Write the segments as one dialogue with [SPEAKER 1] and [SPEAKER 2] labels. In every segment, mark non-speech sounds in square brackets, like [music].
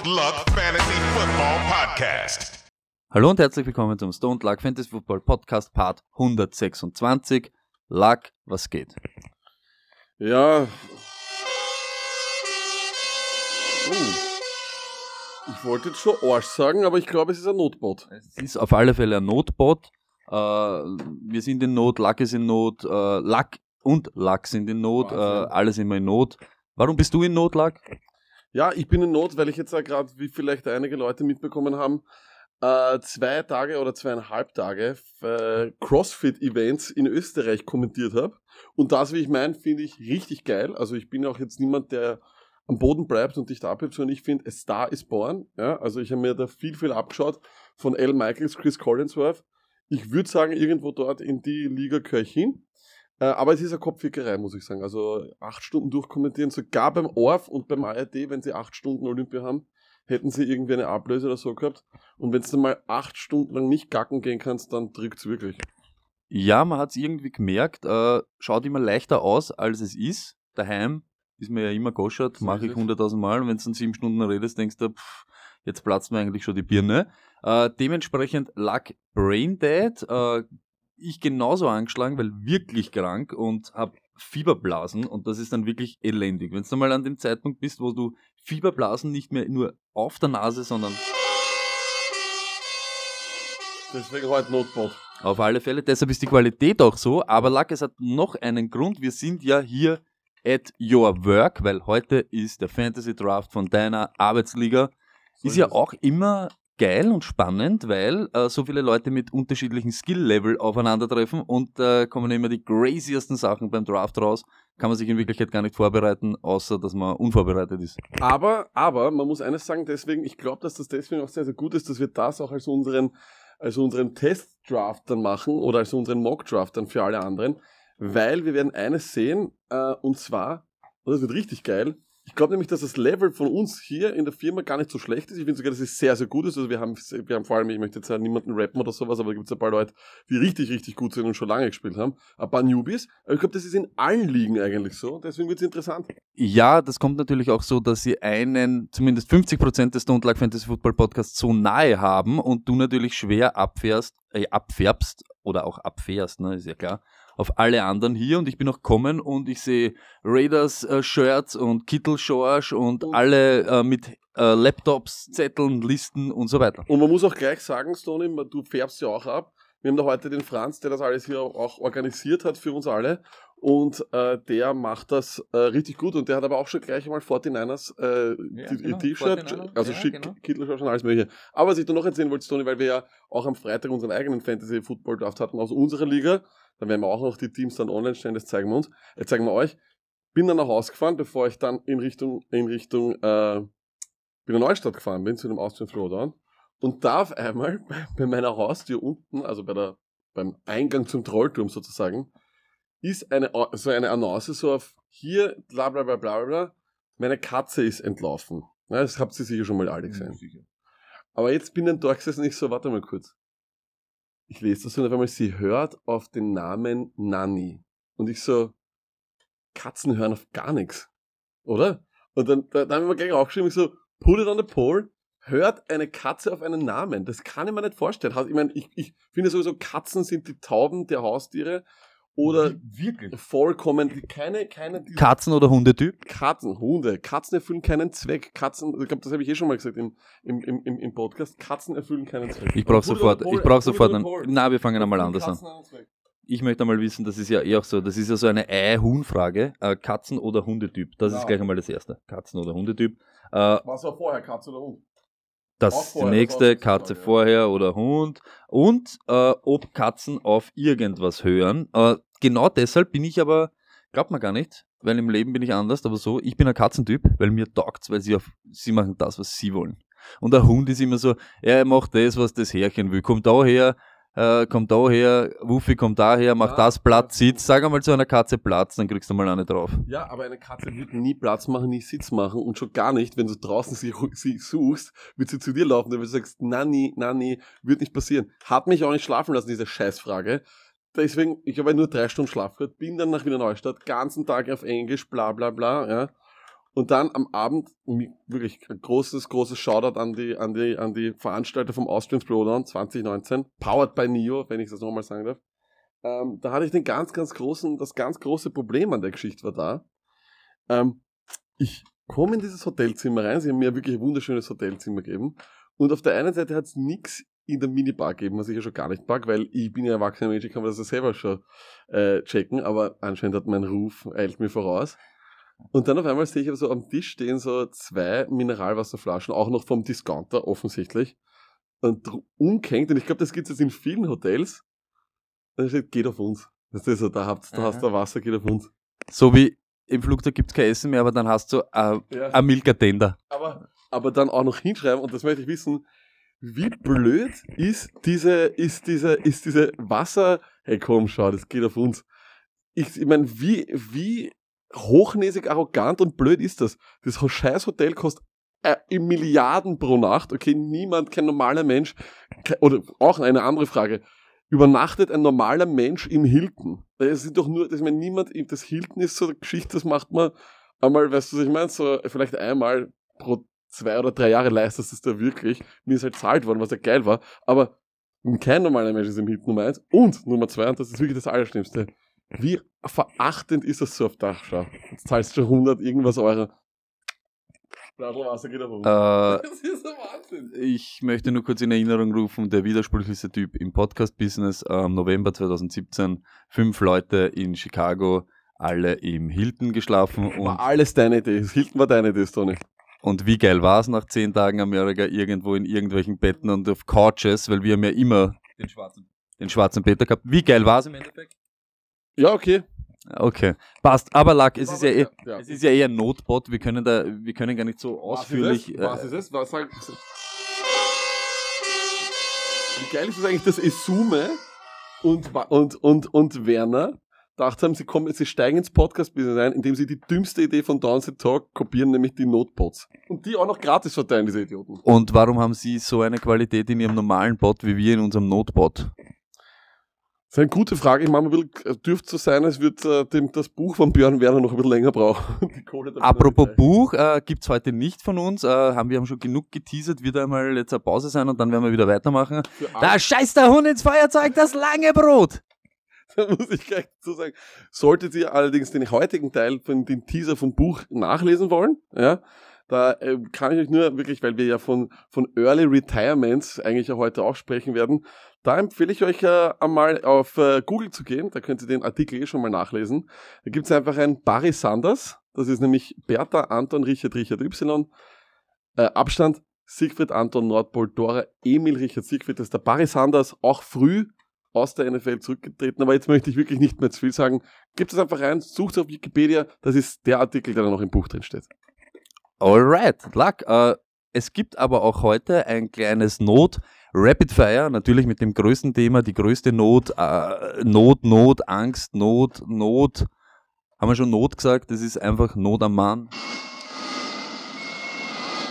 [SPEAKER 1] Stoned Luck Fantasy Football Podcast.
[SPEAKER 2] Hallo und herzlich willkommen zum Stone Luck Fantasy Football Podcast Part 126. Luck, was geht?
[SPEAKER 3] Ja. Oh. Ich wollte jetzt schon Arsch sagen, aber ich glaube, es ist ein Notbot.
[SPEAKER 2] Es ist auf alle Fälle ein Notbot. Äh, wir sind in Not, Luck ist in Not, äh, Luck und Luck sind in Not, äh,
[SPEAKER 3] Wahnsinn.
[SPEAKER 2] alle sind wir in Not. Warum bist du in Not, Luck?
[SPEAKER 3] Ja, ich bin in Not, weil ich jetzt ja gerade, wie vielleicht einige Leute mitbekommen haben, äh, zwei Tage oder zweieinhalb Tage äh, CrossFit-Events in Österreich kommentiert habe. Und das, wie ich meine, finde ich richtig geil. Also ich bin auch jetzt niemand, der am Boden bleibt und dich da abhebt, sondern ich finde, a Star is born. Ja? Also ich habe mir da viel, viel abgeschaut von Al Michaels, Chris Collinsworth. Ich würde sagen, irgendwo dort in die Liga gehöre ich hin. Äh, aber es ist eine Kopfwickerei, muss ich sagen. Also acht Stunden durchkommentieren, sogar beim ORF und beim ARD, wenn sie acht Stunden Olympia haben, hätten sie irgendwie eine Ablöse oder so gehabt. Und wenn du mal acht Stunden lang nicht gacken gehen kannst, dann drückt's wirklich.
[SPEAKER 2] Ja, man hat es irgendwie gemerkt, äh, schaut immer leichter aus, als es ist. Daheim ist mir ja immer goschert, mache ich
[SPEAKER 3] es.
[SPEAKER 2] hunderttausend Mal. Und wenn du dann sieben Stunden redest, denkst du, pff, jetzt platzt mir eigentlich schon die Birne. Äh, dementsprechend lag Brain Dead. Äh, ich genauso angeschlagen, weil wirklich krank und habe Fieberblasen und das ist dann wirklich elendig. Wenn du mal an dem Zeitpunkt bist, wo du Fieberblasen nicht mehr nur auf der Nase, sondern
[SPEAKER 3] Deswegen heute Notbot.
[SPEAKER 2] Auf alle Fälle, deshalb ist die Qualität auch so. Aber Lack, es hat noch einen Grund. Wir sind ja hier at your work, weil heute ist der Fantasy Draft von deiner Arbeitsliga.
[SPEAKER 3] So
[SPEAKER 2] ist ja
[SPEAKER 3] es.
[SPEAKER 2] auch immer geil und spannend, weil äh, so viele Leute mit unterschiedlichen Skill-Level aufeinandertreffen und da kommen immer die craziesten Sachen beim Draft raus. Kann man sich in Wirklichkeit gar nicht vorbereiten, außer dass man unvorbereitet ist.
[SPEAKER 3] Aber, aber, man muss eines sagen, deswegen, ich glaube, dass das deswegen auch sehr, sehr gut ist, dass wir das auch als unseren, als unseren Test-Draft dann machen oder als unseren Mock-Draft dann für alle anderen, weil wir werden eines sehen, äh, und zwar, und das wird richtig geil, ich glaube nämlich, dass das Level von uns hier in der Firma gar nicht so schlecht ist. Ich finde sogar, dass es sehr, sehr gut ist. Also wir haben, wir haben vor allem, ich möchte jetzt ja niemanden rappen oder sowas, aber da gibt es ein paar Leute, die richtig, richtig gut sind und schon lange gespielt haben. Ein paar Newbies. Aber ich glaube, das ist in allen Ligen eigentlich so. Deswegen wird es interessant.
[SPEAKER 2] Ja, das kommt natürlich auch so, dass sie einen, zumindest 50% des Don't Like Fantasy Football Podcasts so nahe haben und du natürlich schwer abfährst, äh, abfärbst oder auch abfährst, ne, ist ja klar, auf alle anderen hier und ich bin auch kommen und ich sehe Raiders äh, Shirts und Kittel Schorsch und
[SPEAKER 3] Und-
[SPEAKER 2] alle äh, mit äh, Laptops, Zetteln, Listen und so weiter.
[SPEAKER 3] Und man muss auch gleich sagen, Stony, du färbst ja auch ab. Wir haben da heute den Franz, der das alles hier auch organisiert hat für uns alle. Und äh, der macht das äh, richtig gut. Und der hat aber auch schon gleich einmal 49ers äh,
[SPEAKER 2] Ja, genau,
[SPEAKER 3] T-Shirt,
[SPEAKER 2] 49ers,
[SPEAKER 3] also
[SPEAKER 2] ja,
[SPEAKER 3] schick,
[SPEAKER 2] genau.
[SPEAKER 3] Kittelschorsch und alles mögliche. Aber was ich da noch erzählen wollte, Stony, weil wir ja auch am Freitag unseren eigenen Fantasy-Football-Draft hatten aus unserer Liga. Da werden wir auch noch die Teams dann online stellen, das zeigen wir uns. Jetzt zeigen wir euch. Bin dann nach Hause gefahren, bevor ich dann in Richtung, in Richtung äh, Wiener Neustadt gefahren bin, zu dem Austrian Throwdown. Und da auf einmal bei, [laughs] bei meiner Haustür unten, also bei der, beim Eingang zum Trollturm sozusagen, ist eine, so eine Annonce so auf hier, bla bla bla bla bla, meine Katze ist entlaufen. Ja, das habt ihr sicher schon mal alle gesehen. Aber jetzt bin ich dann da gesessen und ich so, warte mal kurz. Ich lese das und auf einmal, sie hört auf den Namen Nanny. Und ich so, Katzen hören auf gar nichts. Oder? Und dann, da, da haben wir gleich aufgeschrieben, ich so, put it on the pole, hört eine Katze auf einen Namen. Das kann ich mir nicht vorstellen. Ich meine, ich, ich finde sowieso, Katzen sind die Tauben der Haustiere oder
[SPEAKER 2] wirklich?
[SPEAKER 3] vollkommen, keine, keine
[SPEAKER 2] Katzen- oder Hundetyp?
[SPEAKER 3] Katzen, Hunde, Katzen erfüllen keinen Zweck. Katzen, ich glaube, das habe ich eh schon mal gesagt im, im, im, im- im Podcast. Katzen erfüllen keinen Zweck.
[SPEAKER 2] Ich brauche sofort, ich brauche sofort einen, na, wir fangen einmal anders an.
[SPEAKER 3] Katzen einen Zweck.
[SPEAKER 2] Ich möchte einmal wissen, das ist ja eh auch so, das ist ja so eine Ei-Huhn-Frage, äh, Katzen- oder Hundetyp. Das ist
[SPEAKER 3] Ja.
[SPEAKER 2] gleich einmal das erste. Katzen- oder Hundetyp. Äh,
[SPEAKER 3] Was war vorher, Katze oder Hund?
[SPEAKER 2] Das die nächste, Katze vorher oder Hund. Und äh, ob Katzen auf irgendwas hören. Äh, genau deshalb bin ich aber, glaubt man gar nicht, weil im Leben bin ich anders, aber so, ich bin ein Katzentyp, weil mir taugt's, weil sie auf, sie machen das, was sie wollen. Und der Hund ist immer so, er macht das, was das Härchen will. Kommt da her, äh, kommt da her, Wuffi kommt daher, macht
[SPEAKER 3] Ja,
[SPEAKER 2] das Platz. Sitz. Sag einmal zu einer Katze Platz, dann kriegst du mal eine drauf.
[SPEAKER 3] Ja, aber eine Katze wird nie Platz machen, nie Sitz machen und schon gar nicht, wenn du draußen sie, sie suchst, wird sie zu dir laufen, wenn du sagst, Nanni, Nanni, wird nicht passieren. Hat mich auch nicht schlafen lassen, diese Scheißfrage. Deswegen, ich habe nur drei Stunden Schlaf gehabt, bin dann nach Wiener Neustadt, ganzen Tag auf Englisch, bla bla bla, ja. Und dann am Abend, wirklich ein großes, großes Shoutout an die, an die, an die Veranstalter vom Austrian Throwdown 2019, powered by Neo, wenn ich das nochmal sagen darf. Ähm, da hatte ich den ganz, ganz großen, das ganz große Problem an der Geschichte war da. Ähm, ich komme in dieses Hotelzimmer rein, sie haben mir wirklich ein wunderschönes Hotelzimmer gegeben. Und auf der einen Seite hat es nichts in der Minibar gegeben, was ich ja schon gar nicht mag, weil ich bin ja erwachsener Mensch, ich kann mir das ja selber schon äh, checken, aber anscheinend hat mein Ruf eilt mir voraus. Und dann auf einmal sehe ich aber so am Tisch stehen so zwei Mineralwasserflaschen, auch noch vom Discounter offensichtlich. Und umgehängt, und ich glaube, das gibt es jetzt in vielen Hotels. Da steht, geht auf uns. Das ist so, da, habt, da hast du Wasser, geht auf uns.
[SPEAKER 2] So wie im Flugzeug gibt's kein Essen mehr, aber dann hast du äh,
[SPEAKER 3] Ja.
[SPEAKER 2] ein Milka-Tender.
[SPEAKER 3] aber, aber dann auch noch hinschreiben, und das möchte ich wissen, wie blöd ist diese, ist diese, ist diese Wasser, hey komm, schau, das geht auf uns. Ich, ich meine, wie, wie hochnäsig, arrogant und blöd ist das? Das scheiß Hotel kostet äh, Milliarden pro Nacht, okay, niemand, kein normaler Mensch, oder auch eine andere Frage, übernachtet ein normaler Mensch im Hilton? Das sind doch nur, das, ich meine, niemand, das Hilton ist so eine Geschichte, das macht man einmal, weißt du, was ich meine, so vielleicht einmal pro zwei oder drei Jahre leistest du es da wirklich. Mir ist halt zahlt worden, was ja geil war. Aber kein normaler Mensch ist im Hit Nummer eins. Und Nummer zwei, und das ist wirklich das Allerschlimmste. Wie verachtend ist das so auf Dachschau? Jetzt zahlst du schon 100 irgendwas Euro. Flasche Wasser geht auf uns.
[SPEAKER 2] Äh, [laughs]
[SPEAKER 3] Das ist ein Wahnsinn.
[SPEAKER 2] ich möchte nur kurz in Erinnerung rufen, der widersprüchlichste Typ im Podcast-Business, ähm, November 2017, fünf Leute in Chicago, alle im Hilton geschlafen und,
[SPEAKER 3] War alles deine Idee. Das Hilton war deine Idee, Tony.
[SPEAKER 2] und wie geil war's nach zehn Tagen Amerika irgendwo in irgendwelchen Betten und auf Couches, weil wir haben ja immer den schwarzen, den schwarzen Peter gehabt. Wie geil war's im Endeffekt?
[SPEAKER 3] Ja, okay.
[SPEAKER 2] Okay, passt. Aber Lack, es ist ja, eh,
[SPEAKER 3] ja.
[SPEAKER 2] es ist ja eher ein Notbot. Wir können da, wir können gar nicht so ausführlich.
[SPEAKER 3] Was
[SPEAKER 2] äh,
[SPEAKER 3] ist es? Was ist es? Was sag, Wie geil ist es eigentlich, dass Esume und, und, und, und Werner gedacht haben, sie, kommen, sie steigen ins Podcast-Business ein, indem sie die dümmste Idee von Downset Talk kopieren, nämlich die Notebots. Und die auch noch gratis verteilen, diese Idioten.
[SPEAKER 2] Und warum haben Sie so eine Qualität in Ihrem normalen Bot wie wir in unserem Notebot?
[SPEAKER 3] Das ist eine gute Frage. Ich meine, ein bisschen, äh, dürfte so sein, als wird äh, dem, das Buch von Björn Werner noch ein bisschen länger brauchen. [laughs]
[SPEAKER 2] Apropos. Buch, äh, gibt's heute nicht von uns. Äh, haben wir haben schon genug geteasert, wird einmal jetzt eine Pause sein und dann werden wir wieder weitermachen. Da scheißt der Hund ins Feuerzeug, das lange Brot! [laughs]
[SPEAKER 3] Da muss ich gleich dazu sagen. Solltet ihr allerdings den heutigen Teil von dem Teaser vom Buch nachlesen wollen, ja, da äh, kann ich euch nur wirklich, weil wir ja von, von Early Retirements eigentlich ja heute auch sprechen werden, da empfehle ich euch äh, einmal auf äh, Google zu gehen, da könnt ihr den Artikel eh schon mal nachlesen. Da gibt's einfach einen Barry Sanders, das ist nämlich Bertha Anton Richard Richard Y, äh, Abstand Siegfried Anton Nordpol Dora Emil Richard Siegfried, das ist der Barry Sanders, auch früh aus der NFL zurückgetreten, aber jetzt möchte ich wirklich nicht mehr zu viel sagen. Gebt es einfach rein, sucht auf Wikipedia, das ist der Artikel, der da noch im Buch drin steht.
[SPEAKER 2] Alright, Luck. Äh, es gibt aber auch heute ein kleines Not. Rapid Fire, natürlich mit dem größten Thema, die größte Not, äh, Not, Not, Angst, Not, Not. Haben wir schon Not gesagt? Das ist einfach Not am Mann.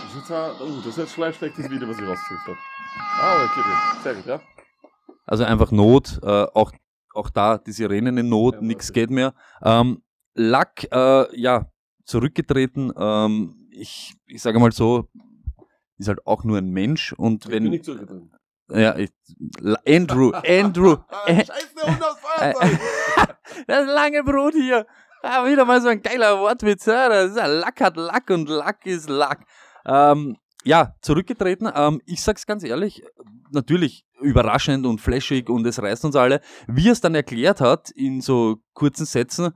[SPEAKER 3] Das ist, jetzt, ein- oh, das ist jetzt vielleicht schlechtes Video, was ich rausgesucht habe. Ah, okay, sehr gut, ja.
[SPEAKER 2] Also einfach Not, äh, auch, auch da die Sirenen in Not,
[SPEAKER 3] Ja, okay.
[SPEAKER 2] geht mehr. Ähm, Luck, äh, ja, zurückgetreten. Ähm, ich ich sage mal so, ist halt auch nur ein Mensch und
[SPEAKER 3] Ich bin
[SPEAKER 2] wenn,
[SPEAKER 3] nicht zurückgetreten.
[SPEAKER 2] ja, ich, Andrew, [laughs] Andrew, [laughs]
[SPEAKER 3] Scheiß der Hund aus Feuerzeug! [laughs]
[SPEAKER 2] das lange Brot hier. Ah, wieder mal so ein geiler Wortwitz. Ja? Das ist ein Lack hat Lack und Lack ist Lack. Ähm, ja, zurückgetreten. Ähm, ich sag's ganz ehrlich, natürlich überraschend und flashig und es reißt uns alle. Wie er es dann erklärt hat, in so kurzen Sätzen,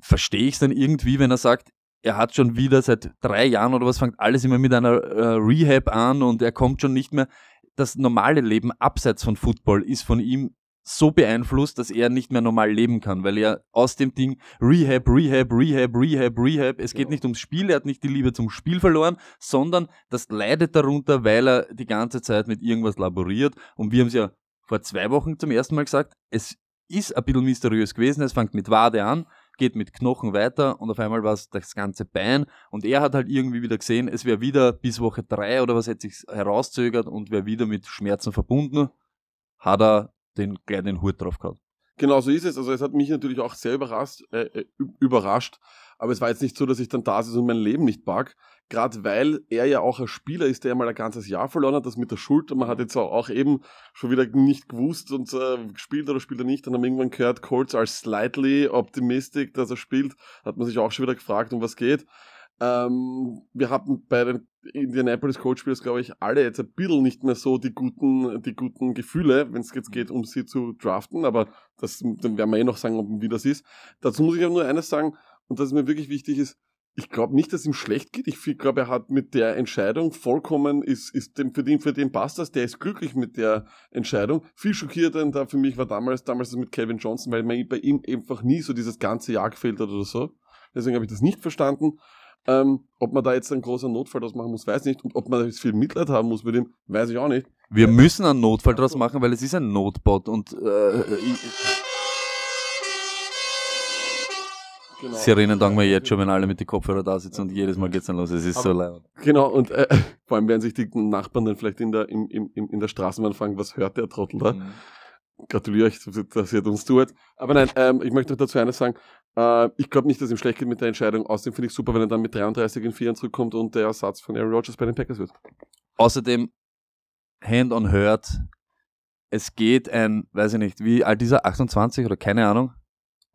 [SPEAKER 2] verstehe ich es dann irgendwie, wenn er sagt, er hat schon wieder seit drei Jahren oder was, fängt alles immer mit einer äh, Rehab an und er kommt schon nicht mehr. Das normale Leben abseits von Football ist von ihm so beeinflusst, dass er nicht mehr normal leben kann, weil er aus dem Ding Rehab, Rehab, Rehab, Rehab, Rehab, es geht
[SPEAKER 3] Genau.
[SPEAKER 2] nicht ums Spiel, er hat nicht die Liebe zum Spiel verloren, sondern das leidet darunter, weil er die ganze Zeit mit irgendwas laboriert und wir haben es ja vor zwei Wochen zum ersten Mal gesagt, es ist ein bisschen mysteriös gewesen, es fängt mit Wade an, geht mit Knochen weiter und auf einmal war es das ganze Bein und er hat halt irgendwie wieder gesehen, es wäre wieder bis Woche drei oder was hätte sich herauszögert und wäre wieder mit Schmerzen verbunden, hat er den kleinen Hut drauf gehabt.
[SPEAKER 3] Genau so ist es. Also es hat mich natürlich auch sehr überrascht, äh, äh, ü- überrascht aber es war jetzt nicht so, dass ich dann da sitze und mein Leben nicht mag. Gerade weil er ja auch ein Spieler ist, der mal ein ganzes Jahr verloren hat, das mit der Schulter. Man hat jetzt auch eben schon wieder nicht gewusst und äh, gespielt oder spielt er nicht. Dann haben wir irgendwann gehört, Colts are slightly optimistic, dass er spielt. Hat man sich auch schon wieder gefragt, um was geht. Ähm, wir hatten bei den Indianapolis Colts Spielers, glaube ich, alle jetzt ein bisschen nicht mehr so die guten, die guten Gefühle, wenn es jetzt geht, um sie zu draften, aber das dann werden wir eh noch sagen, wie das ist. Dazu muss ich aber nur eines sagen, und das mir wirklich wichtig ist, ich glaube nicht, dass ihm schlecht geht. Ich glaube, er hat mit der Entscheidung vollkommen, ist, ist dem, für den, für den passt das, der ist glücklich mit der Entscheidung. Viel schockierender für mich war damals, damals das mit Kevin Johnson, weil man bei ihm einfach nie so dieses ganze Jahr gefehlt hat oder so. Deswegen habe ich das nicht verstanden. Ähm, ob man da jetzt einen großen Notfall draus machen muss, weiß ich nicht. Und ob man jetzt viel Mitleid haben muss mit ihm, weiß ich auch nicht.
[SPEAKER 2] Wir müssen einen Notfall draus machen, weil es ist ein Notbot und äh, ich,
[SPEAKER 3] Genau.
[SPEAKER 2] Sirenen danken wir jetzt schon, wenn alle mit den Kopfhörer da sitzen und jedes Mal geht's dann los. Es ist so laut.
[SPEAKER 3] Genau, und äh, [laughs] vor allem werden sich die Nachbarn dann vielleicht in der, im, im, in der Straßenbahn fragen, was hört der Trottel da?
[SPEAKER 2] Mhm.
[SPEAKER 3] Gratuliere euch, dass ihr uns tut. Aber nein, ähm, ich möchte noch dazu eines sagen. Äh, ich glaube nicht, dass ihm schlecht geht mit der Entscheidung. Außerdem finde ich super, wenn er dann mit 33 in 4 zurückkommt und der Ersatz von Aaron Rodgers bei den Packers wird.
[SPEAKER 2] Außerdem, Hand on Hurt, es geht ein, weiß ich nicht, wie alt dieser 28 oder keine Ahnung,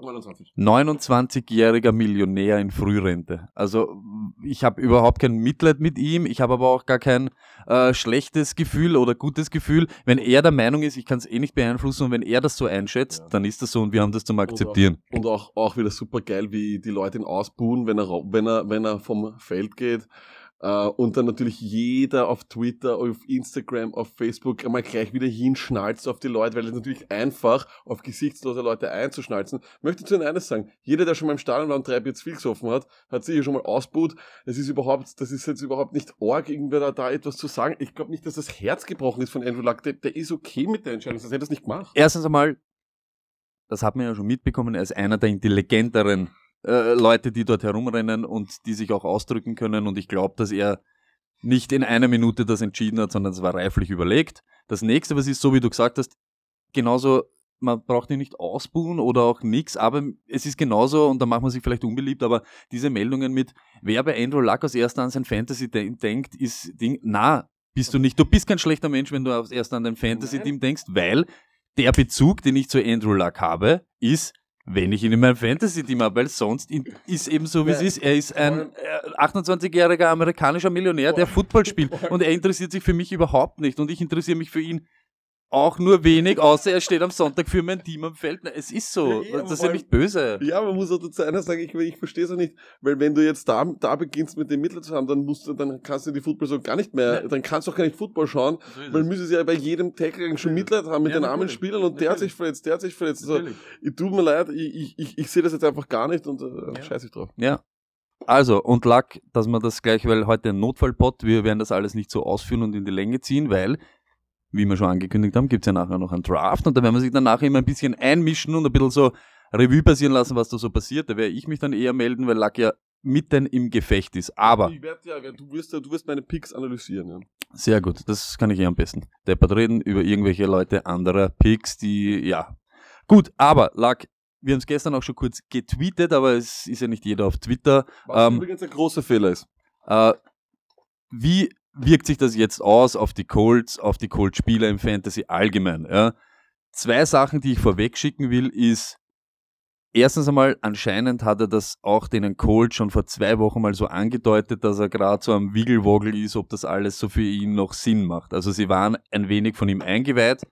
[SPEAKER 3] 29.
[SPEAKER 2] 29-jähriger Millionär in Frührente. Also ich habe überhaupt kein Mitleid mit ihm, ich habe aber auch gar kein äh, schlechtes Gefühl oder gutes Gefühl. Wenn er der Meinung ist, ich kann es eh nicht beeinflussen und wenn er das so einschätzt,
[SPEAKER 3] Ja.
[SPEAKER 2] dann ist das so und wir haben das zum Akzeptieren.
[SPEAKER 3] Und auch, auch wieder super geil, wie die Leute ihn ausbuhen, wenn er, wenn er, wenn er vom Feld geht. Äh, und dann natürlich jeder auf Twitter, auf Instagram, auf Facebook einmal gleich wieder hinschnalzt auf die Leute, weil es natürlich einfach auf gesichtslose Leute einzuschnalzen. Möchte zu Ihnen eines sagen. Jeder, der schon mal im Stadion war und drei Bier viel gesoffen hat, hat sicher schon mal ausbuht. Es ist überhaupt, das ist jetzt überhaupt nicht arg, irgendwer da, da etwas zu sagen. Ich glaube nicht, dass das Herz gebrochen ist von Andrew Luck. Der, der ist okay mit der Entscheidung, sonst hätte er es nicht gemacht.
[SPEAKER 2] Erstens einmal, das hat man ja schon mitbekommen, er ist einer der intelligenteren äh, Leute, die dort herumrennen und die sich auch ausdrücken können. Und ich glaube, dass er nicht in einer Minute das entschieden hat, sondern es war reiflich überlegt. Das nächste, was ist, so wie du gesagt hast, genauso, man braucht ihn nicht ausbuhen oder auch nichts, aber es ist genauso, und da macht man sich vielleicht unbeliebt, aber diese Meldungen mit, wer bei Andrew Luck als erster an sein Fantasy de denkt, ist Ding, na, bist du nicht. Du bist kein schlechter Mensch, wenn du als erster an dein Fantasy-Team denkst, weil der Bezug, den ich zu Andrew Luck habe, ist, wenn ich ihn in meinem Fantasy-Team habe, weil sonst ist eben so, wie es ist. Er ist ein äh, 28-jähriger amerikanischer Millionär, der Football spielt. und er interessiert sich für mich überhaupt nicht. Und ich interessiere mich für ihn auch nur wenig, außer er steht am Sonntag für mein Team am Feld. Es ist so.
[SPEAKER 3] Ja,
[SPEAKER 2] das ist ja nicht böse.
[SPEAKER 3] Ja, man muss auch dazu einer sagen, ich, ich verstehe es auch nicht, weil wenn du jetzt da, da beginnst mit den Mitteln zu haben, dann musst du, dann kannst du die Football so gar nicht mehr, dann kannst du auch gar nicht Football schauen, weil müssen sie ja bei jedem Tackling schon Mitleid haben mit
[SPEAKER 2] Ja,
[SPEAKER 3] den armen
[SPEAKER 2] natürlich.
[SPEAKER 3] Spielern und der hat sich verletzt, der hat sich verletzt. Also, ich tut mir leid, ich, ich, ich, sehe das jetzt einfach gar nicht und äh,
[SPEAKER 2] Ja.
[SPEAKER 3] scheiß ich drauf.
[SPEAKER 2] Ja. Also, und Lack, dass man das gleich, weil heute ein Notfallpot, wir werden das alles nicht so ausführen und in die Länge ziehen, weil, wie wir schon angekündigt haben, gibt's ja nachher noch einen Draft und da werden wir sich dann nachher immer ein bisschen einmischen und ein bisschen so Revue passieren lassen, was da so passiert. Da werde ich mich dann eher melden, weil Lack ja mitten im Gefecht ist. Aber,
[SPEAKER 3] Ich werd, ja, du wirst, du wirst meine Picks analysieren. Ja.
[SPEAKER 2] sehr gut, das kann ich eh am besten. Deppert reden über irgendwelche Leute anderer Picks, die, ja. Gut, aber Lack, wir haben es gestern auch schon kurz getweetet, aber es ist ja nicht jeder auf Twitter.
[SPEAKER 3] Was
[SPEAKER 2] Ähm,
[SPEAKER 3] übrigens ein großer Fehler ist.
[SPEAKER 2] Äh, wie wirkt sich das jetzt aus auf die Colts, auf die Colts-Spieler im Fantasy allgemein? Ja? Zwei Sachen, die ich vorweg schicken will, ist, erstens einmal, anscheinend hat er das auch den Colts schon vor zwei Wochen mal so angedeutet, dass er gerade so am Wiggelwoggel ist, ob das alles so für ihn noch Sinn macht. Also sie waren ein wenig von ihm eingeweiht,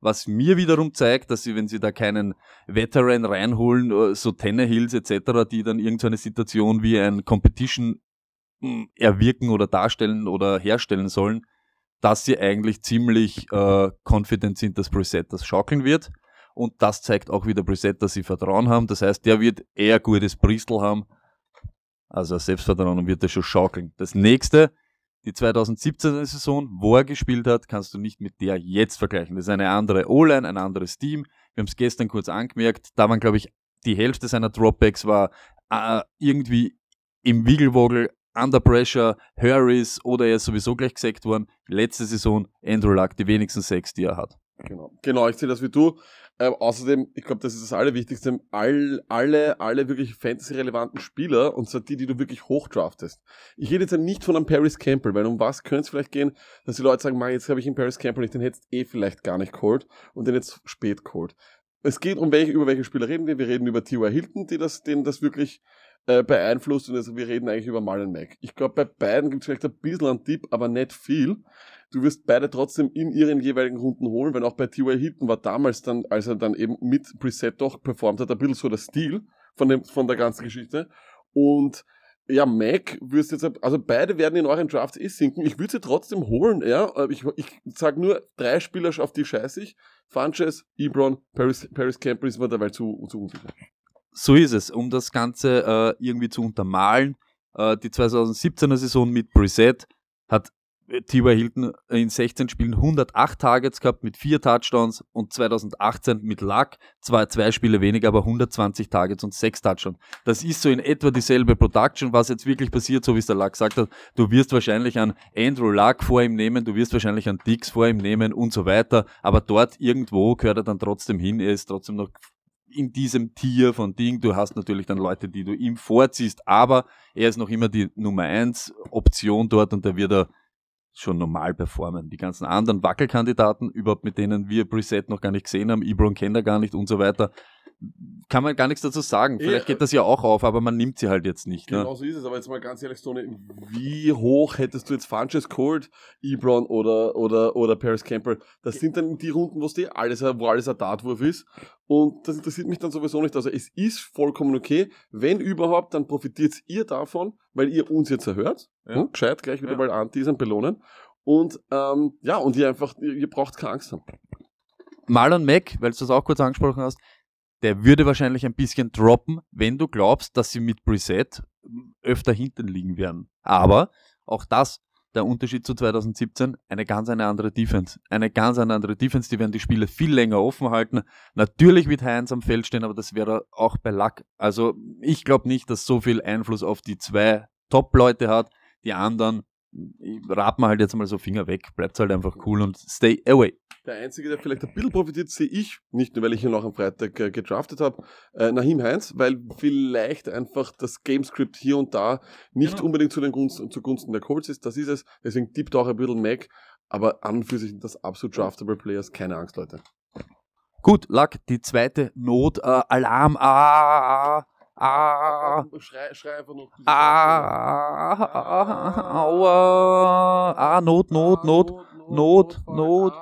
[SPEAKER 2] was mir wiederum zeigt, dass sie, wenn sie da keinen Veteran reinholen, äh, so Tennehills etc., die dann irgendeine Situation wie ein Competition erwirken oder darstellen oder herstellen sollen, dass sie eigentlich ziemlich äh, confident sind, dass Brissett das schaukeln wird. Und das zeigt auch wieder Brissett, dass sie Vertrauen haben. Das heißt, der wird eher gutes Bristol haben. Also Selbstvertrauen wird das schon schaukeln. Das nächste, die 2017er Saison, wo er gespielt hat, kannst du nicht mit der jetzt vergleichen. Das ist eine andere O-Line, ein anderes Team. Wir haben es gestern kurz angemerkt. Da waren, glaube ich, die Hälfte seiner Dropbacks war äh, irgendwie im Wiggelwoggel, under pressure, Harris oder er ist sowieso gleich gesackt worden. Letzte Saison Andrew Luck, die wenigsten Sacks, die er hat.
[SPEAKER 3] Genau, genau ich sehe das wie du. Ähm, außerdem, ich glaube, das ist das Allerwichtigste, all, alle, alle wirklich fantasy-relevanten Spieler, und zwar die, die du wirklich hochdraftest. Ich rede jetzt ja nicht von einem Paris Campbell, weil um was könnte es vielleicht gehen, dass die Leute sagen, man, jetzt habe ich einen Paris Campbell nicht, den hättest eh vielleicht gar nicht geholt und den jetzt spät geholt. Es geht um welche, über welche Spieler reden wir. Wir reden über T.Y. Hilton, die das, denen das wirklich äh, beeinflusst und also wir reden eigentlich über Marlon Mack. Ich glaube, bei beiden gibt es vielleicht ein bisschen einen Tipp, aber nicht viel. Du wirst beide trotzdem in ihren jeweiligen Runden holen, wenn auch bei T.Y. Hilton war damals dann, als er dann eben mit Preset doch performt hat, ein bisschen so der Stil von, dem, von der ganzen Geschichte. Und ja, Mac wirst jetzt, also beide werden in euren Drafts eh sinken. Ich würde sie trotzdem holen, ja. Ich, ich sage nur drei Spieler, auf die scheiße ich. Funches, Ebron, Paris, Paris Campbell ist mir dabei zu, zu unsicher.
[SPEAKER 2] So ist es. Um das Ganze äh, irgendwie zu untermalen, äh, die 2017er Saison mit Preset hat T.Y. Hilton in 16 Spielen 108 Targets gehabt mit 4 Touchdowns und 2018 mit Luck zwar zwei Spiele weniger, aber 120 Targets und 6 Touchdowns. Das ist so in etwa dieselbe Production, was jetzt wirklich passiert, so wie es der Luck gesagt hat. Du wirst wahrscheinlich an Andrew Luck vor ihm nehmen, du wirst wahrscheinlich an Dix vor ihm nehmen und so weiter, aber dort irgendwo gehört er dann trotzdem hin, er ist trotzdem noch in diesem Tier von Ding. Du hast natürlich dann Leute, die du ihm vorziehst, aber er ist noch immer die Nummer 1 Option dort und da wird er schon normal performen. Die ganzen anderen Wackelkandidaten, überhaupt mit denen wir Preset noch gar nicht gesehen haben, Ebron kennt er gar nicht und so weiter, kann man gar nichts dazu sagen. Vielleicht geht das ja auch auf, aber man nimmt sie halt jetzt nicht.
[SPEAKER 3] Ne? Genau so ist es. Aber jetzt mal ganz ehrlich, Tony, wie hoch hättest du jetzt Funches geholt, Ebron oder, oder, oder Paris Campbell? Das sind dann die Runden, wo, die alles, wo alles ein Dartwurf ist. Und das interessiert mich dann sowieso nicht. Also es ist vollkommen okay. Wenn überhaupt, dann profitiert ihr davon, weil ihr uns jetzt erhört. Ja. Hm, gescheit, gleich wieder ja. mal anteasern, belohnen. Und ähm, ja, und ihr einfach, ihr, ihr braucht keine Angst haben.
[SPEAKER 2] Marlon Mack, weil du das auch kurz angesprochen hast, der würde wahrscheinlich ein bisschen droppen, wenn du glaubst, dass sie mit Preset öfter hinten liegen werden. Aber auch das, der Unterschied zu 2017, eine ganz eine andere Defense. Eine ganz eine andere Defense, die werden die Spiele viel länger offen halten. Natürlich wird Heinz am Feld stehen, aber das wäre auch bei Luck. Also ich glaube nicht, dass so viel Einfluss auf die zwei Top-Leute hat. Die anderen rat man halt jetzt mal so Finger weg, bleibt halt einfach cool und stay away.
[SPEAKER 3] Der Einzige, der vielleicht ein bisschen profitiert, sehe ich, nicht nur, weil ich ihn noch am Freitag äh, gedraftet habe, äh, Nahim Heinz, weil vielleicht einfach das Gamescript hier und da nicht genau. unbedingt zu den Gunsten, zugunsten der Colts ist. Das ist es. Deswegen tippt auch ein bisschen Mac, aber an und für sich das absolut draftable Players. Keine Angst, Leute.
[SPEAKER 2] Gut, Luck, die zweite Not, äh, Alarm, ah, ah, Ah. Schrei, schrei einfach noch. Ah, ah, aua. Ah, Not, Not, Not, Not, Not.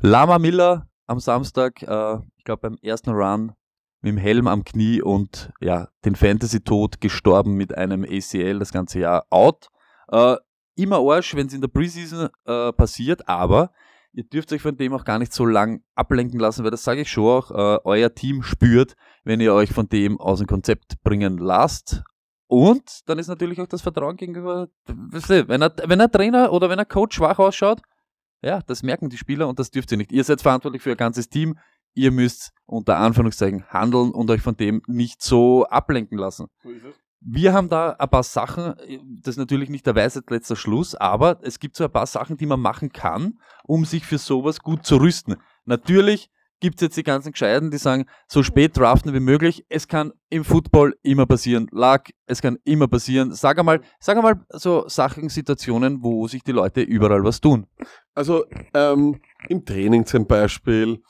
[SPEAKER 2] Lama Miller am Samstag, äh, ich glaube beim ersten Run mit dem Helm am Knie und ja, den Fantasy-Tod gestorben mit einem ACL das ganze Jahr out. Äh, immer Arsch, wenn es in der Preseason äh, passiert, aber ihr dürft euch von dem auch gar nicht so lang ablenken lassen, weil das sage ich schon auch, äh, euer Team spürt, wenn ihr euch von dem aus dem Konzept bringen lasst. Und dann ist natürlich auch das Vertrauen gegenüber, wenn, er, wenn ein Trainer oder wenn ein Coach schwach ausschaut, ja, das merken die Spieler und das dürft ihr nicht. Ihr seid verantwortlich für euer ganzes Team. Ihr müsst unter Anführungszeichen handeln und euch von dem nicht so ablenken lassen. So ist es. Wir haben da ein paar Sachen, das ist natürlich nicht der Weisheit letzter Schluss, aber es gibt so ein paar Sachen, die man machen kann, um sich für sowas gut zu rüsten. Natürlich gibt es jetzt die ganzen Gescheiten, die sagen, so spät draften wie möglich. Es kann im Football immer passieren. Lag, es kann immer passieren. Sag einmal, sag einmal so Sachen, Situationen, wo sich die Leute überall was tun.
[SPEAKER 3] Also ähm, im Training zum Beispiel,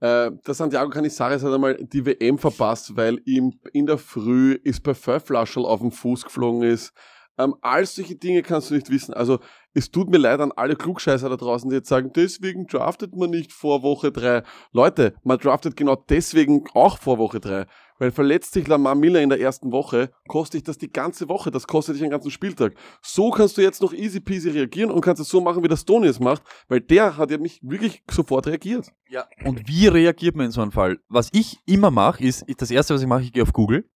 [SPEAKER 3] äh, der Santiago Canizares hat einmal die WM verpasst, weil ihm in der Früh ist bei Pfeiflaschel auf den Fuß geflogen ist. Ähm, all solche Dinge kannst du nicht wissen. Also es tut mir leid an alle Klugscheißer da draußen, die jetzt sagen, deswegen draftet man nicht vor Woche drei. Leute, man draftet genau deswegen auch vor Woche drei. Weil verletzt sich Lamar Miller in der ersten Woche, kostet dich das die ganze Woche, das kostet dich einen ganzen Spieltag. So kannst du jetzt noch easy peasy reagieren und kannst es so machen, wie das Tony es macht, weil der hat ja mich wirklich sofort reagiert.
[SPEAKER 2] Ja. Und wie reagiert man in so einem Fall? Was ich immer mache, ist, das erste, was ich mache, ich gehe auf Google,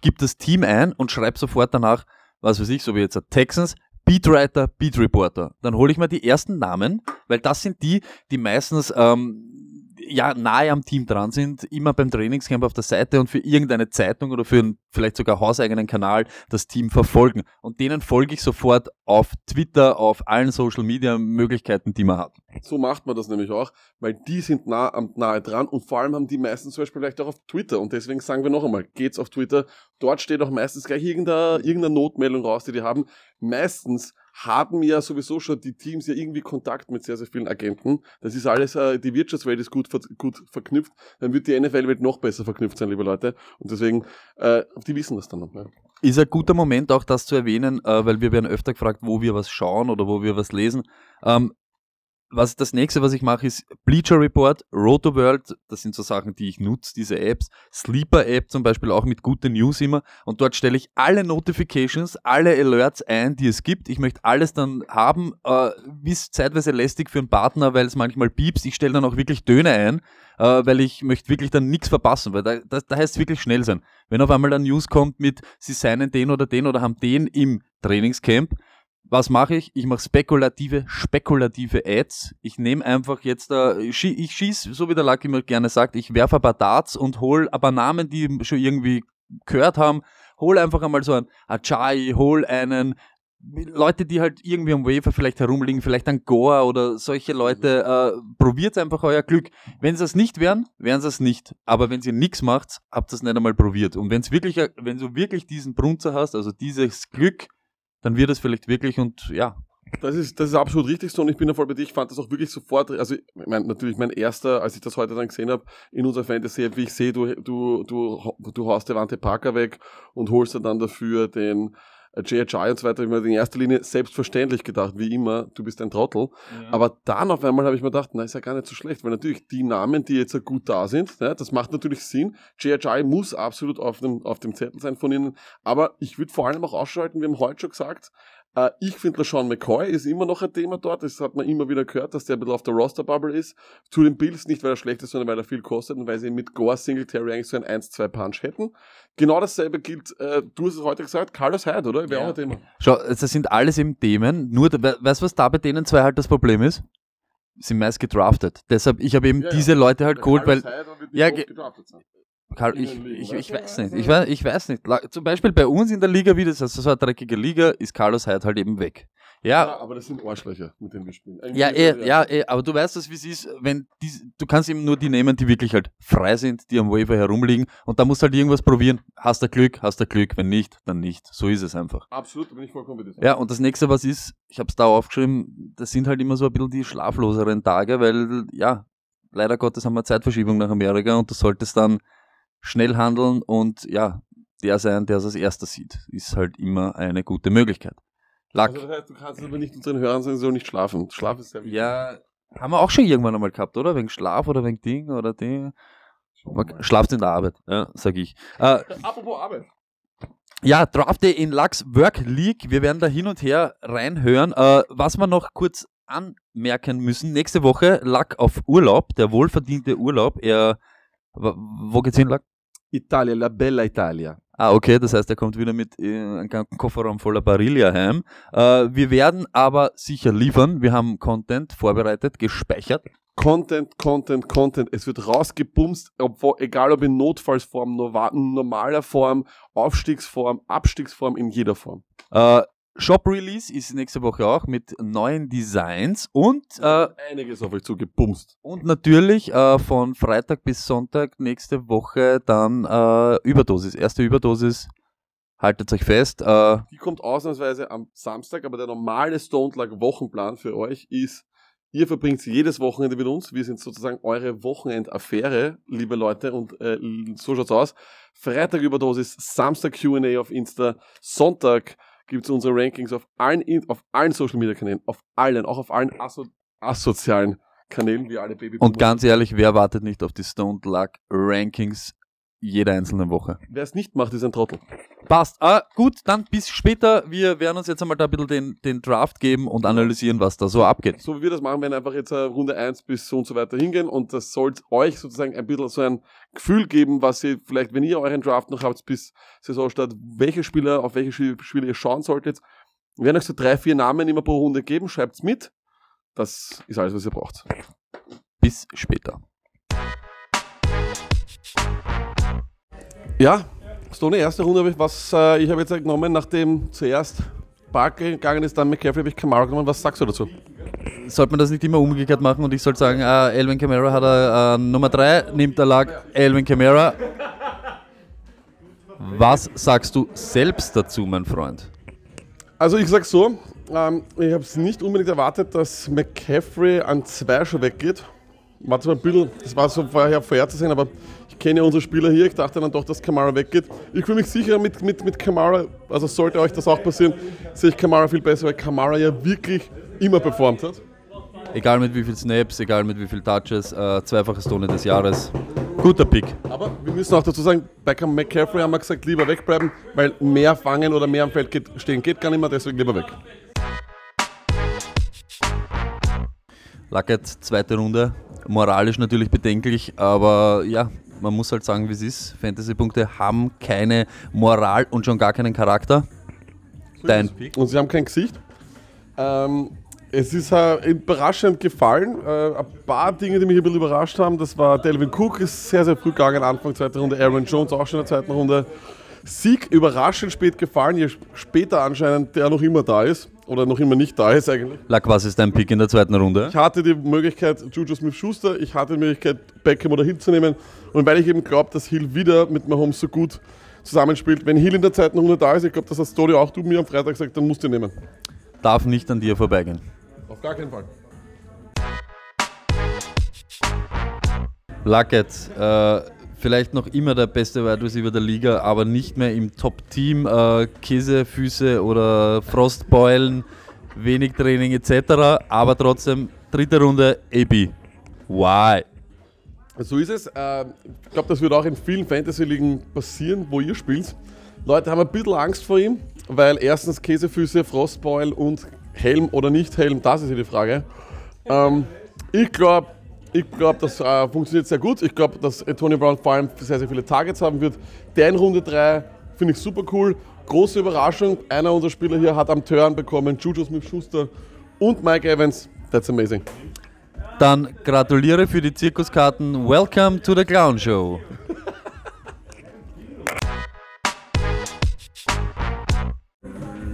[SPEAKER 2] gebe das Team ein und schreibe sofort danach, was weiß ich, so wie jetzt Texans, Beatwriter, Beatreporter. Dann hole ich mir die ersten Namen, weil das sind die, die meistens ähm, ja nahe am Team dran sind, immer beim Trainingscamp auf der Seite und für irgendeine Zeitung oder für einen vielleicht sogar hauseigenen Kanal das Team verfolgen. Und denen folge ich sofort auf Twitter, auf allen Social Media Möglichkeiten, die man hat.
[SPEAKER 3] So macht man das nämlich auch, weil die sind nah nahe dran und vor allem haben die meisten zum Beispiel vielleicht auch auf Twitter. Und deswegen sagen wir noch einmal, geht's auf Twitter. Dort steht auch meistens gleich irgendeine, irgendeine Notmeldung raus, die die haben. Meistens haben ja sowieso schon die Teams ja irgendwie Kontakt mit sehr, sehr vielen Agenten. Das ist alles, äh, die Wirtschaftswelt ist gut, gut verknüpft. Dann wird die NFL-Welt noch besser verknüpft sein, liebe Leute. Und deswegen, äh, die wissen das dann noch. Ja.
[SPEAKER 2] Ist ein guter Moment auch das zu erwähnen, äh, weil wir werden öfter gefragt, wo wir was schauen oder wo wir was lesen. Ähm, was das nächste, was ich mache, ist Bleacher Report, Roto World, das sind so Sachen, die ich nutze, diese Apps, Sleeper App zum Beispiel auch mit guten News immer und dort stelle ich alle Notifications, alle Alerts ein, die es gibt. Ich möchte alles dann haben, äh, ist zeitweise lästig für einen Partner, weil es manchmal piepst. Ich stelle dann auch wirklich Töne ein, äh, weil ich möchte wirklich dann nichts verpassen, weil da, da, da heißt es wirklich schnell sein. Wenn auf einmal ein News kommt mit, sie seien den oder den oder haben den im Trainingscamp, was mache ich? Ich mache spekulative, spekulative Ads. Ich nehme einfach jetzt, äh, ich schieße, so wie der Lucky immer gerne sagt, ich werfe ein paar Darts und hole ein paar Namen, die schon irgendwie gehört haben. Hol einfach einmal so ein Achai, hol einen Leute, die halt irgendwie am Wafer vielleicht herumliegen, vielleicht ein Gore oder solche Leute, äh, probiert einfach euer Glück. Wenn sie es nicht wären, wären sie es nicht. Aber wenn ihr nichts macht, habt ihr es nicht einmal probiert. Und wenn es wirklich, wenn du wirklich diesen Brunzer hast, also dieses Glück, dann wird es vielleicht wirklich und ja.
[SPEAKER 3] Das ist, das ist absolut richtig so und ich bin da voll bei dir. Ich fand das auch wirklich sofort, also ich mein, natürlich mein erster, als ich das heute dann gesehen habe, in unserer Fantasy, wie ich sehe, du, du, du, du haust Devante Parker weg und holst dann dafür den JHI und so weiter, ich mir in erster Linie selbstverständlich gedacht, wie immer, du bist ein Trottel. Ja. Aber dann auf einmal habe ich mir gedacht, na, ist ja gar nicht so schlecht, weil natürlich die Namen, die jetzt gut da sind, ne, das macht natürlich Sinn. JHI muss absolut auf dem, auf dem Zettel sein von ihnen. Aber ich würde vor allem auch ausschalten, wir haben heute schon gesagt, äh, ich finde, LaShawn McCoy ist immer noch ein Thema dort. Das hat man immer wieder gehört, dass der ein bisschen auf der Roster-Bubble ist. Zu den Bills nicht, weil er schlecht ist, sondern weil er viel kostet und weil sie mit Gore Singletary eigentlich so ein 1-2-Punch hätten. Genau dasselbe gilt, äh, du hast es heute gesagt, Carlos Hyde, oder? Wäre ja. auch ein Thema.
[SPEAKER 2] Schau, das sind alles eben Themen. Nur, weißt du, was da bei denen zwei halt das Problem ist? sind meist gedraftet. Deshalb, ich habe eben ja, diese ja. Leute halt geholt, weil. Ja, Karl, ich, ich, ich, weiß nicht. Ich weiß, ich weiß nicht. Zum Beispiel bei uns in der Liga, wie das ist, so eine dreckige Liga, ist Carlos Hyde halt eben weg. Ja,
[SPEAKER 3] ja, aber das sind Arschlöcher, mit denen wir spielen.
[SPEAKER 2] ja, eh, ja, eh, aber du weißt das, wie es ist, wenn die, du kannst eben nur die nehmen, die wirklich halt frei sind, die am Waiver herumliegen und da musst du halt irgendwas probieren. Hast du Glück, hast du Glück, wenn nicht, dann nicht. So ist es einfach.
[SPEAKER 3] Absolut, bin ich vollkommen mit
[SPEAKER 2] dir. Ja, und das nächste, was ist, ich habe es da aufgeschrieben, das sind halt immer so ein bisschen die schlafloseren Tage, weil, ja, leider Gottes haben wir Zeitverschiebung nach Amerika und du solltest dann schnell handeln und ja, der sein, der es als erster sieht, ist halt immer eine gute Möglichkeit.
[SPEAKER 3] Lack. Also das heißt, du kannst aber nicht unseren Hörern sagen, so nicht schlafen. Schlaf ist sehr
[SPEAKER 2] wichtig. Ja, haben wir auch schon irgendwann einmal gehabt, oder? Wegen Schlaf oder wegen Ding oder Ding. Schlaft in der Arbeit, ja, sag ich. Äh, [laughs] Apropos Arbeit. Ja, Draft Day in Lux Work League. Wir werden da hin und her reinhören. Äh, was wir noch kurz anmerken müssen, nächste Woche Luck auf Urlaub, der wohlverdiente Urlaub. Er wo geht's hin, Lack?
[SPEAKER 3] Italia, la bella Italia.
[SPEAKER 2] Ah, okay, das heißt, er kommt wieder mit äh, einem ganzen Kofferraum voller Barilla heim. Äh, wir werden aber sicher liefern. Wir haben Content vorbereitet, gespeichert.
[SPEAKER 3] Content, Content, Content. Es wird rausgebumst, obwohl, egal ob in Notfallsform, normaler Form, Aufstiegsform, Abstiegsform, in jeder Form.
[SPEAKER 2] Äh, Shop Release ist nächste Woche auch mit neuen Designs und äh,
[SPEAKER 3] einiges auf euch zugebumst.
[SPEAKER 2] Und natürlich äh, von Freitag bis Sonntag nächste Woche dann äh, Überdosis. Erste Überdosis. Haltet euch fest. Äh,
[SPEAKER 3] Die kommt ausnahmsweise am Samstag, aber der normale Stone Lag Wochenplan für euch ist, ihr verbringt jedes Wochenende mit uns. Wir sind sozusagen eure Wochenendaffäre, liebe Leute, und äh, so schaut's aus. Freitag Überdosis, Samstag Q&A auf Insta, Sonntag gibt es unsere Rankings auf allen, auf allen Social Media Kanälen, auf allen, auch auf allen aso asozialen Kanälen, wie alle Baby.
[SPEAKER 2] Und ganz ehrlich, wer wartet nicht auf die Stoned Luck Rankings jede einzelne Woche?
[SPEAKER 3] Wer es nicht macht, ist ein Trottel.
[SPEAKER 2] Passt. Ah, gut, dann bis später. Wir werden uns jetzt einmal da ein bisschen den, den Draft geben und analysieren, was da so abgeht.
[SPEAKER 3] So wie wir das machen, werden einfach jetzt Runde 1 bis so und so weiter hingehen und das sollte euch sozusagen ein bisschen so ein Gefühl geben, was ihr vielleicht, wenn ihr euren Draft noch habt bis Saisonstart, welche Spieler, auf welche Spieler ihr schauen solltet. Wir werden euch so drei, vier Namen immer pro Runde geben, schreibt's mit. Das ist alles, was ihr braucht.
[SPEAKER 2] Bis später.
[SPEAKER 3] Ja, Stoney, erste Runde habe ich was, äh, ich habe jetzt genommen, nachdem zuerst Barkley gegangen ist, dann McCaffrey habe ich Kamara genommen. Was sagst du dazu?
[SPEAKER 2] Sollte man das nicht immer umgekehrt machen und ich sollte sagen, äh, Elvin Kamara hat er äh, Nummer 3, nimmt der Lag Elvin Kamara. Was sagst du selbst dazu, mein Freund?
[SPEAKER 3] Also ich sag so, ähm, ich habe es nicht unbedingt erwartet, dass McCaffrey an zwei schon weggeht. War zwar ein bisschen, das war so vorher vorherzusehen, aber ich kenne ja unsere Spieler hier, ich dachte dann doch, dass Kamara weggeht. Ich fühle mich sicher mit, mit, mit Kamara, also sollte euch das auch passieren, sehe ich Kamara viel besser, weil Kamara ja wirklich immer performt hat.
[SPEAKER 2] Egal mit wie viel Snaps, egal mit wie viel Touches, äh, zweifache Stunde des Jahres. Guter Pick.
[SPEAKER 3] Aber wir müssen auch dazu sagen, bei McCaffrey haben wir gesagt, lieber wegbleiben, weil mehr fangen oder mehr am Feld geht, stehen geht gar nicht mehr, deswegen lieber weg.
[SPEAKER 2] Lackett, zweite Runde. Moralisch natürlich bedenklich, aber ja, man muss halt sagen, wie es ist. Fantasy-Punkte haben keine Moral und schon gar keinen Charakter. Dein.
[SPEAKER 3] Und sie haben kein Gesicht. Ähm, es ist äh, überraschend gefallen. Äh, ein paar Dinge, die mich ein bisschen überrascht haben, das war Delvin Cook, ist sehr, sehr früh gegangen, Anfang zweiter Runde. Aaron Jones auch schon in der zweiten Runde. Sieg überraschend spät gefallen, je später anscheinend der noch immer da ist. Oder noch immer nicht da ist eigentlich.
[SPEAKER 2] Lack, was ist dein Pick in der zweiten Runde?
[SPEAKER 3] Ich hatte die Möglichkeit, Juju Smith-Schuster, ich hatte die Möglichkeit, Beckham oder Hill zu nehmen. Und weil ich eben glaube, dass Hill wieder mit Mahomes so gut zusammenspielt, wenn Hill in der zweiten Runde da ist, ich glaube, das hast Story auch du mir am Freitag gesagt, dann musst du ihn nehmen.
[SPEAKER 2] Darf nicht an dir vorbeigehen.
[SPEAKER 3] Auf gar keinen Fall.
[SPEAKER 2] Luckett, äh, vielleicht noch immer der beste Wide Receiver der Liga, aber nicht mehr im Top-Team. Äh, Käsefüße oder Frostbeulen, wenig Training etc. Aber trotzdem, dritte Runde, AB. Why?
[SPEAKER 3] So ist es. Äh, ich glaube, das wird auch in vielen Fantasy-Ligen passieren, wo ihr spielt. Leute haben ein bisschen Angst vor ihm, weil erstens Käsefüße, Frostbeul und Helm oder nicht Helm, das ist ja die Frage. Ähm, ich glaube, ich glaube, das äh, funktioniert sehr gut. Ich glaube, dass Tony Brown vor allem sehr, sehr viele Targets haben wird. Der in Runde 3 finde ich super cool. Große Überraschung. Einer unserer Spieler hier hat am Turn bekommen Juju Smith-Schuster und Mike Evans. That's amazing.
[SPEAKER 2] Dann gratuliere für die Zirkuskarten. Welcome to the Clown Show.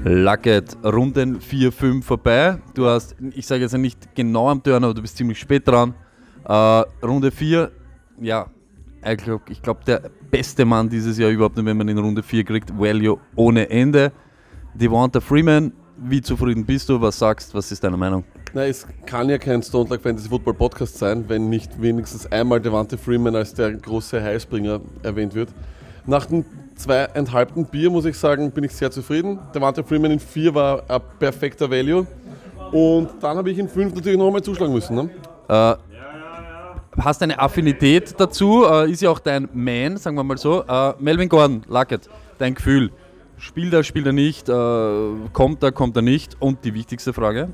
[SPEAKER 2] Lucket, Runden 4, 5 vorbei. Du hast, ich sage jetzt nicht genau am Turn, aber du bist ziemlich spät dran. Äh, Runde 4, ja, ich glaube, glaub, der beste Mann dieses Jahr überhaupt, wenn man in Runde 4 kriegt, Value ohne Ende. Devonta Freeman, wie zufrieden bist du? Was sagst Was ist deine Meinung?
[SPEAKER 3] Na, es kann ja kein Stone Luck Fantasy Football Podcast sein, wenn nicht wenigstens einmal Devante Freeman als der große Heilsbringer erwähnt wird. Nach dem zweieinhalbten Bier, muss ich sagen, bin ich sehr zufrieden. Devante Freeman in 4 war ein perfekter Value. Und dann habe ich in 5 natürlich noch einmal zuschlagen müssen. Ne?
[SPEAKER 2] Äh, hast eine Affinität dazu, äh, ist ja auch dein Man, sagen wir mal so. Äh, Melvin Gordon, Luckett, dein Gefühl. Spielt er, spielt er nicht, äh, kommt er, kommt er nicht? Und die wichtigste Frage,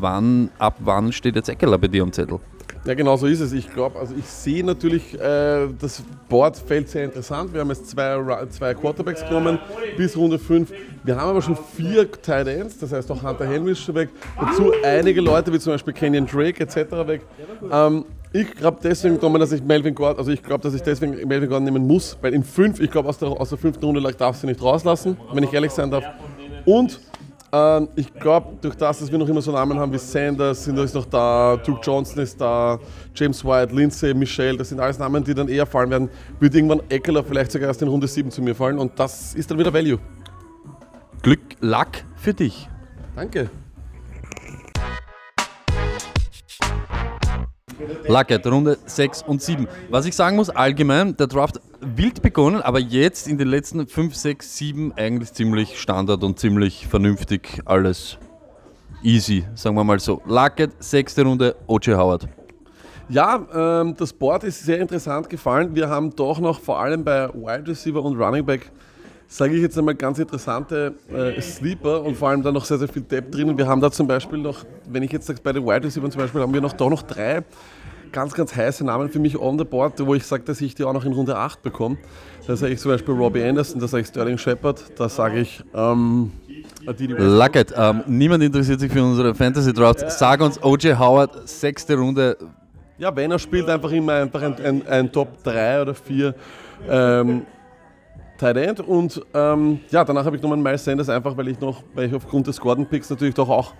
[SPEAKER 2] wann, ab wann steht jetzt Eckeler bei dir am Zettel?
[SPEAKER 3] Ja, genau so ist es. Ich glaube, also ich sehe natürlich, äh, das Boardfeld sehr interessant. Wir haben jetzt zwei, zwei Quarterbacks genommen bis Runde 5. Wir haben aber schon vier Tight Ends, das heißt auch Hunter Henry ist schon weg. Dazu einige Leute wie zum Beispiel Kenyon Drake etc. weg. Ähm, ich glaube deswegen, Thomas, dass ich Melvin Gordon, also ich glaube, dass ich deswegen Melvin Gordon nehmen muss, weil in 5, ich glaube aus der, aus der fünften Runde darf sie nicht rauslassen, wenn ich ehrlich sein darf. Und ähm, ich glaube, durch das, dass wir noch immer so Namen haben wie Sanders, sind ist noch da, Duke Johnson ist da, James White, Lindsay, Michelle, das sind alles Namen, die dann eher fallen werden, wird irgendwann Eckler vielleicht sogar erst in Runde 7 zu mir fallen und das ist dann wieder Value.
[SPEAKER 2] Glück, Luck für dich.
[SPEAKER 3] Danke.
[SPEAKER 2] Lucket, Runde 6 und 7. Was ich sagen muss, allgemein, der Draft wild begonnen, aber jetzt in den letzten 5, 6, 7 eigentlich ziemlich Standard und ziemlich vernünftig alles easy, sagen wir mal so. Lucket, sechste Runde, O.J. Howard.
[SPEAKER 3] Ja, ähm, das Board ist sehr interessant gefallen. Wir haben doch noch vor allem bei Wide Receiver und Running Back, sage ich jetzt einmal, ganz interessante äh, Sleeper und vor allem da noch sehr, sehr viel Depth drin. Und wir haben da zum Beispiel noch, wenn ich jetzt sage, bei den Wide Receiver zum Beispiel, haben wir noch da noch drei ganz, ganz heiße Namen für mich on the board, wo ich sage, dass ich die auch noch in Runde 8 bekomme. Da sage ich zum Beispiel Robbie Anderson, da sage ich Sterling Shepard, da sage ich ähm,
[SPEAKER 2] Lucket, ähm, niemand interessiert sich für unsere Fantasy Drafts. Sag uns OJ Howard, sechste Runde,
[SPEAKER 3] ja, wenn er spielt, einfach immer einfach ein, ein, ein Top 3 oder 4 ähm, Tight End. Und ähm, ja, danach habe ich nochmal Miles Sanders, einfach weil ich noch, weil ich aufgrund des Gordon-Picks natürlich doch auch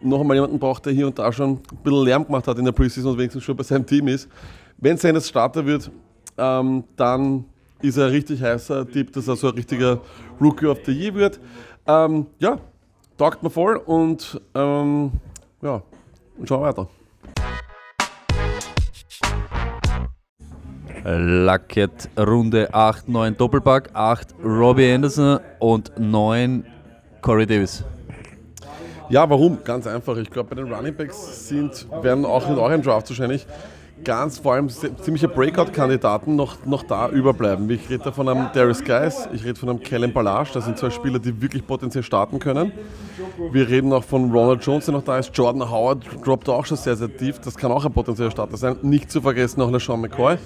[SPEAKER 3] noch einmal jemanden braucht, der hier und da schon ein bisschen Lärm gemacht hat in der Preseason und wenigstens schon bei seinem Team ist. Wenn Sanders Starter wird, ähm, dann ist er ein richtig heißer Tipp, dass er so ein richtiger Rookie of the Year wird. Ähm, ja, taugt mir voll und ähm, ja, und schauen wir weiter.
[SPEAKER 2] Lucket Runde 8, 9 Doppelpack, 8 Robbie Anderson und 9 Corey Davis.
[SPEAKER 3] Ja, warum? Ganz einfach. Ich glaube, bei den Running Backs sind, werden auch in eurem Draft wahrscheinlich ganz vor allem ziemliche Breakout-Kandidaten noch, noch da überbleiben. Ich rede da von einem Darius Geis, ich rede von einem Kellen Ballage, das sind zwei Spieler, die wirklich potenziell starten können. Wir reden auch von Ronald Jones, der noch da ist. Jordan Howard droppt auch schon sehr, sehr tief. Das kann auch ein potenzieller Starter sein. Nicht zu vergessen auch LeSean McCoy.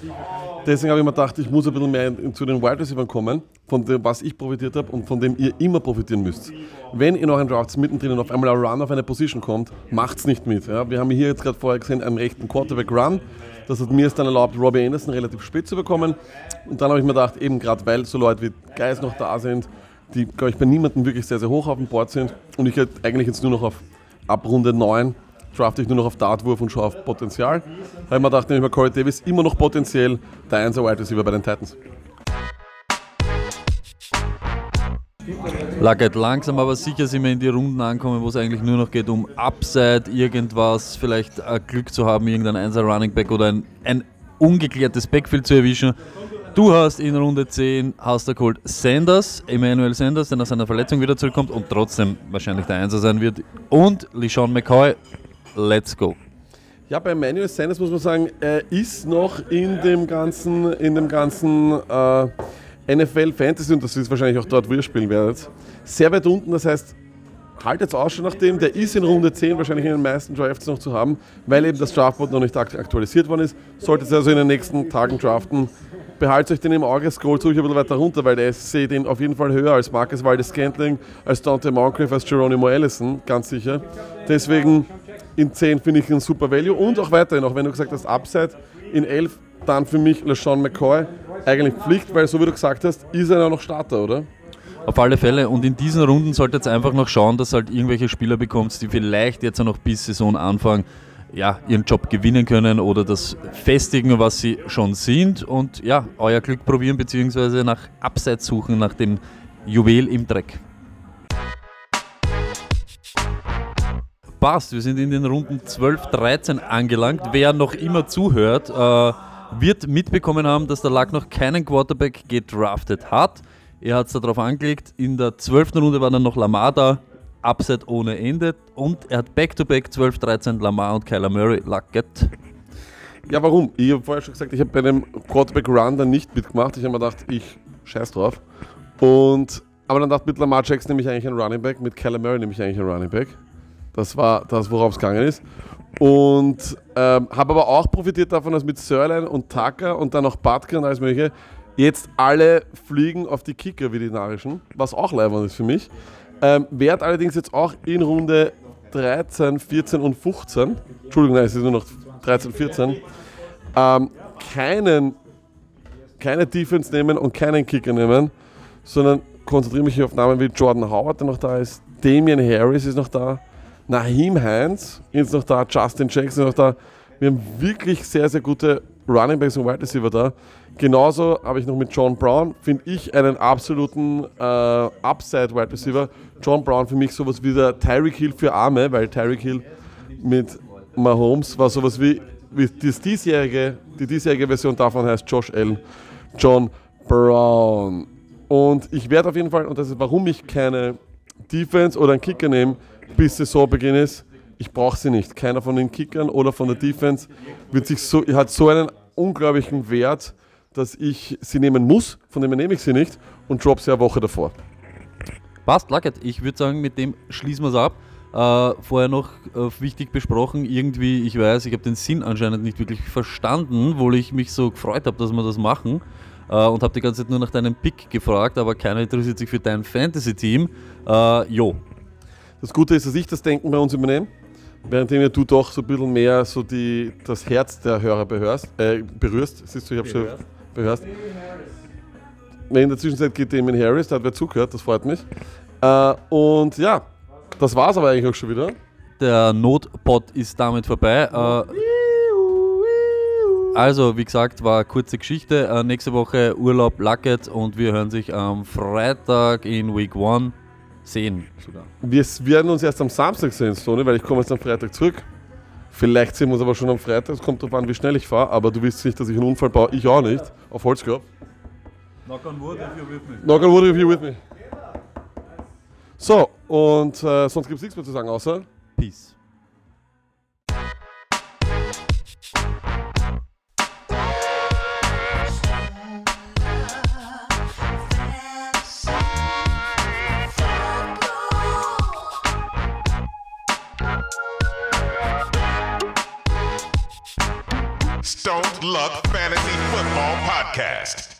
[SPEAKER 3] Deswegen habe ich mir gedacht, ich muss ein bisschen mehr in, zu den Wide Receivers kommen, von dem, was ich profitiert habe und von dem ihr immer profitieren müsst. Wenn in euren Drafts mittendrin auf einmal ein Run auf eine Position kommt, macht es nicht mit. Ja? Wir haben hier jetzt gerade vorher gesehen einen rechten Quarterback-Run. Das hat mir es dann erlaubt, Robbie Anderson relativ spät zu bekommen. Und dann habe ich mir gedacht, eben gerade weil so Leute wie Geist noch da sind, die, glaube ich, bei niemandem wirklich sehr, sehr hoch auf dem Board sind und ich halt eigentlich jetzt nur noch auf ab Runde 9 drafte ich nur noch auf Dartwurf und schaue auf Potenzial. Weil man dachte, nämlich bei Corey Davis immer noch potenziell der 1 Wide Receiver bei den Titans.
[SPEAKER 2] Lagert langsam, aber sicher sind wir in die Runden ankommen, wo es eigentlich nur noch geht um Upside, irgendwas, vielleicht Glück zu haben, irgendein 1 Running Back oder ein, ein ungeklärtes Backfield zu erwischen. Du hast in Runde 10 hast du geholt Sanders, Emmanuel Sanders, der nach seiner Verletzung wieder zurückkommt und trotzdem wahrscheinlich der Einser sein wird. Und LeSean McCoy, let's go.
[SPEAKER 3] Ja, bei Emmanuel Sanders muss man sagen, er ist noch in dem ganzen, in dem ganzen äh, NFL Fantasy, und das ist wahrscheinlich auch dort, wo ihr spielen werdet, sehr weit unten. Das heißt, haltet es Ausschau nach dem. Der ist in Runde 10 wahrscheinlich in den meisten Drafts noch zu haben, weil eben das Draftboard noch nicht aktualisiert worden ist. Solltet ihr also in den nächsten Tagen draften, behaltet euch den im Auge, scrollt ruhig ein bisschen weiter runter, weil der sehe den auf jeden Fall höher als Marcus Waldes Scantling, als Dante Moncrief, als Geronimo Allison, ganz sicher. Deswegen in 10 finde ich einen super Value und auch weiterhin, auch wenn du gesagt hast, Upside in 11, dann für mich LeSean McCoy eigentlich Pflicht, weil so wie du gesagt hast, ist er ja noch Starter, oder?
[SPEAKER 2] Auf alle Fälle. Und in diesen Runden solltet ihr einfach noch schauen, dass halt irgendwelche Spieler bekommt, die vielleicht jetzt noch bis Saisonanfang ja, ihren Job gewinnen können oder das festigen, was sie schon sind und ja, euer Glück probieren bzw. nach Abseits suchen, nach dem Juwel im Dreck. Passt, wir sind in den Runden 12, 13 angelangt. Wer noch immer zuhört, äh, wird mitbekommen haben, dass der Lack noch keinen Quarterback gedraftet hat. Er hat es darauf angelegt. In der 12. Runde war dann noch Lamar da, Upset ohne Ende. Und er hat Back-to-Back 12, 13 Lamar und Kyler Murray Lucket.
[SPEAKER 3] Ja, warum? Ich habe vorher schon gesagt, ich habe bei dem Quarterback Run dann nicht mitgemacht. Ich habe mir gedacht, ich scheiß drauf. Und, aber dann dachte ich, mit Lamar Jackson nehme ich eigentlich einen Running Back, mit Kyler Murray nehme ich eigentlich einen Running Back. Das war das, worauf es gegangen ist. Und ähm, habe aber auch profitiert davon, dass mit Sörlein und Tucker und dann noch Butker und alles mögliche jetzt alle fliegen auf die Kicker wie die Narischen, was auch leibend ist für mich. Ähm, werd allerdings jetzt auch in Runde 13, 14 und 15, Entschuldigung, nein, es ist nur noch 13, 14, ähm, keinen, keine Defense nehmen und keinen Kicker nehmen, sondern konzentriere mich auf Namen wie Jordan Howard, der noch da ist, Damian Harris ist noch da, Naheem Hines ist noch da, Justin Jackson ist noch da. Wir haben wirklich sehr, sehr gute Running Backs und Wide Receiver da. Genauso habe ich noch mit John Brown, finde ich, einen absoluten äh, Upside Wide Receiver. John Brown für mich sowas wie der Tyreek Hill für Arme, weil Tyreek Hill mit Mahomes war sowas wie, wie das diesjährige, die diesjährige Version davon heißt Josh Allen. John Brown. Und ich werde auf jeden Fall, und das ist, warum ich keine Defense oder einen Kicker nehme, bis Saisonbeginn ist. Ich brauche sie nicht. Keiner von den Kickern oder von der Defense wird sich so, hat so einen unglaublichen Wert, dass ich sie nehmen muss. Von dem nehme ich sie nicht und drop sie eine Woche davor.
[SPEAKER 2] Passt, Lucket. Ich würde sagen, mit dem schließen wir es ab. Äh, vorher noch äh, wichtig besprochen, irgendwie, ich weiß, ich habe den Sinn anscheinend nicht wirklich verstanden, obwohl ich mich so gefreut habe, dass wir das machen äh, und habe die ganze Zeit nur nach deinem Pick gefragt, aber keiner interessiert sich für dein Fantasy-Team. Äh, jo,
[SPEAKER 3] das Gute ist, dass ich das Denken bei uns übernehme. Währenddem du doch so ein bisschen mehr so die, das Herz der Hörer behörst, äh, berührst. Siehst du, ich habe schon behörst. In der Zwischenzeit geht Damien Harris, da hat wer zugehört, das freut mich. Äh, und ja, das war's aber eigentlich auch schon wieder.
[SPEAKER 2] Der Notpot ist damit vorbei. Äh, also, wie gesagt, war eine kurze Geschichte. Äh, nächste Woche Urlaub Lucket und wir hören sich am Freitag in Week 1 sehen sogar.
[SPEAKER 3] Wir werden uns erst am Samstag sehen, Stoney, weil ich komme jetzt am Freitag zurück. Vielleicht sehen wir uns aber schon am Freitag. Es kommt darauf an, wie schnell ich fahre. Aber du willst nicht, dass ich einen Unfall baue. Ich auch nicht. Auf Holzkopf.
[SPEAKER 2] Knock on wood if you're with me.
[SPEAKER 3] Knock on wood if you're with me. So, und äh, sonst gibt es nichts mehr zu sagen, außer
[SPEAKER 2] Peace.
[SPEAKER 1] Podcast.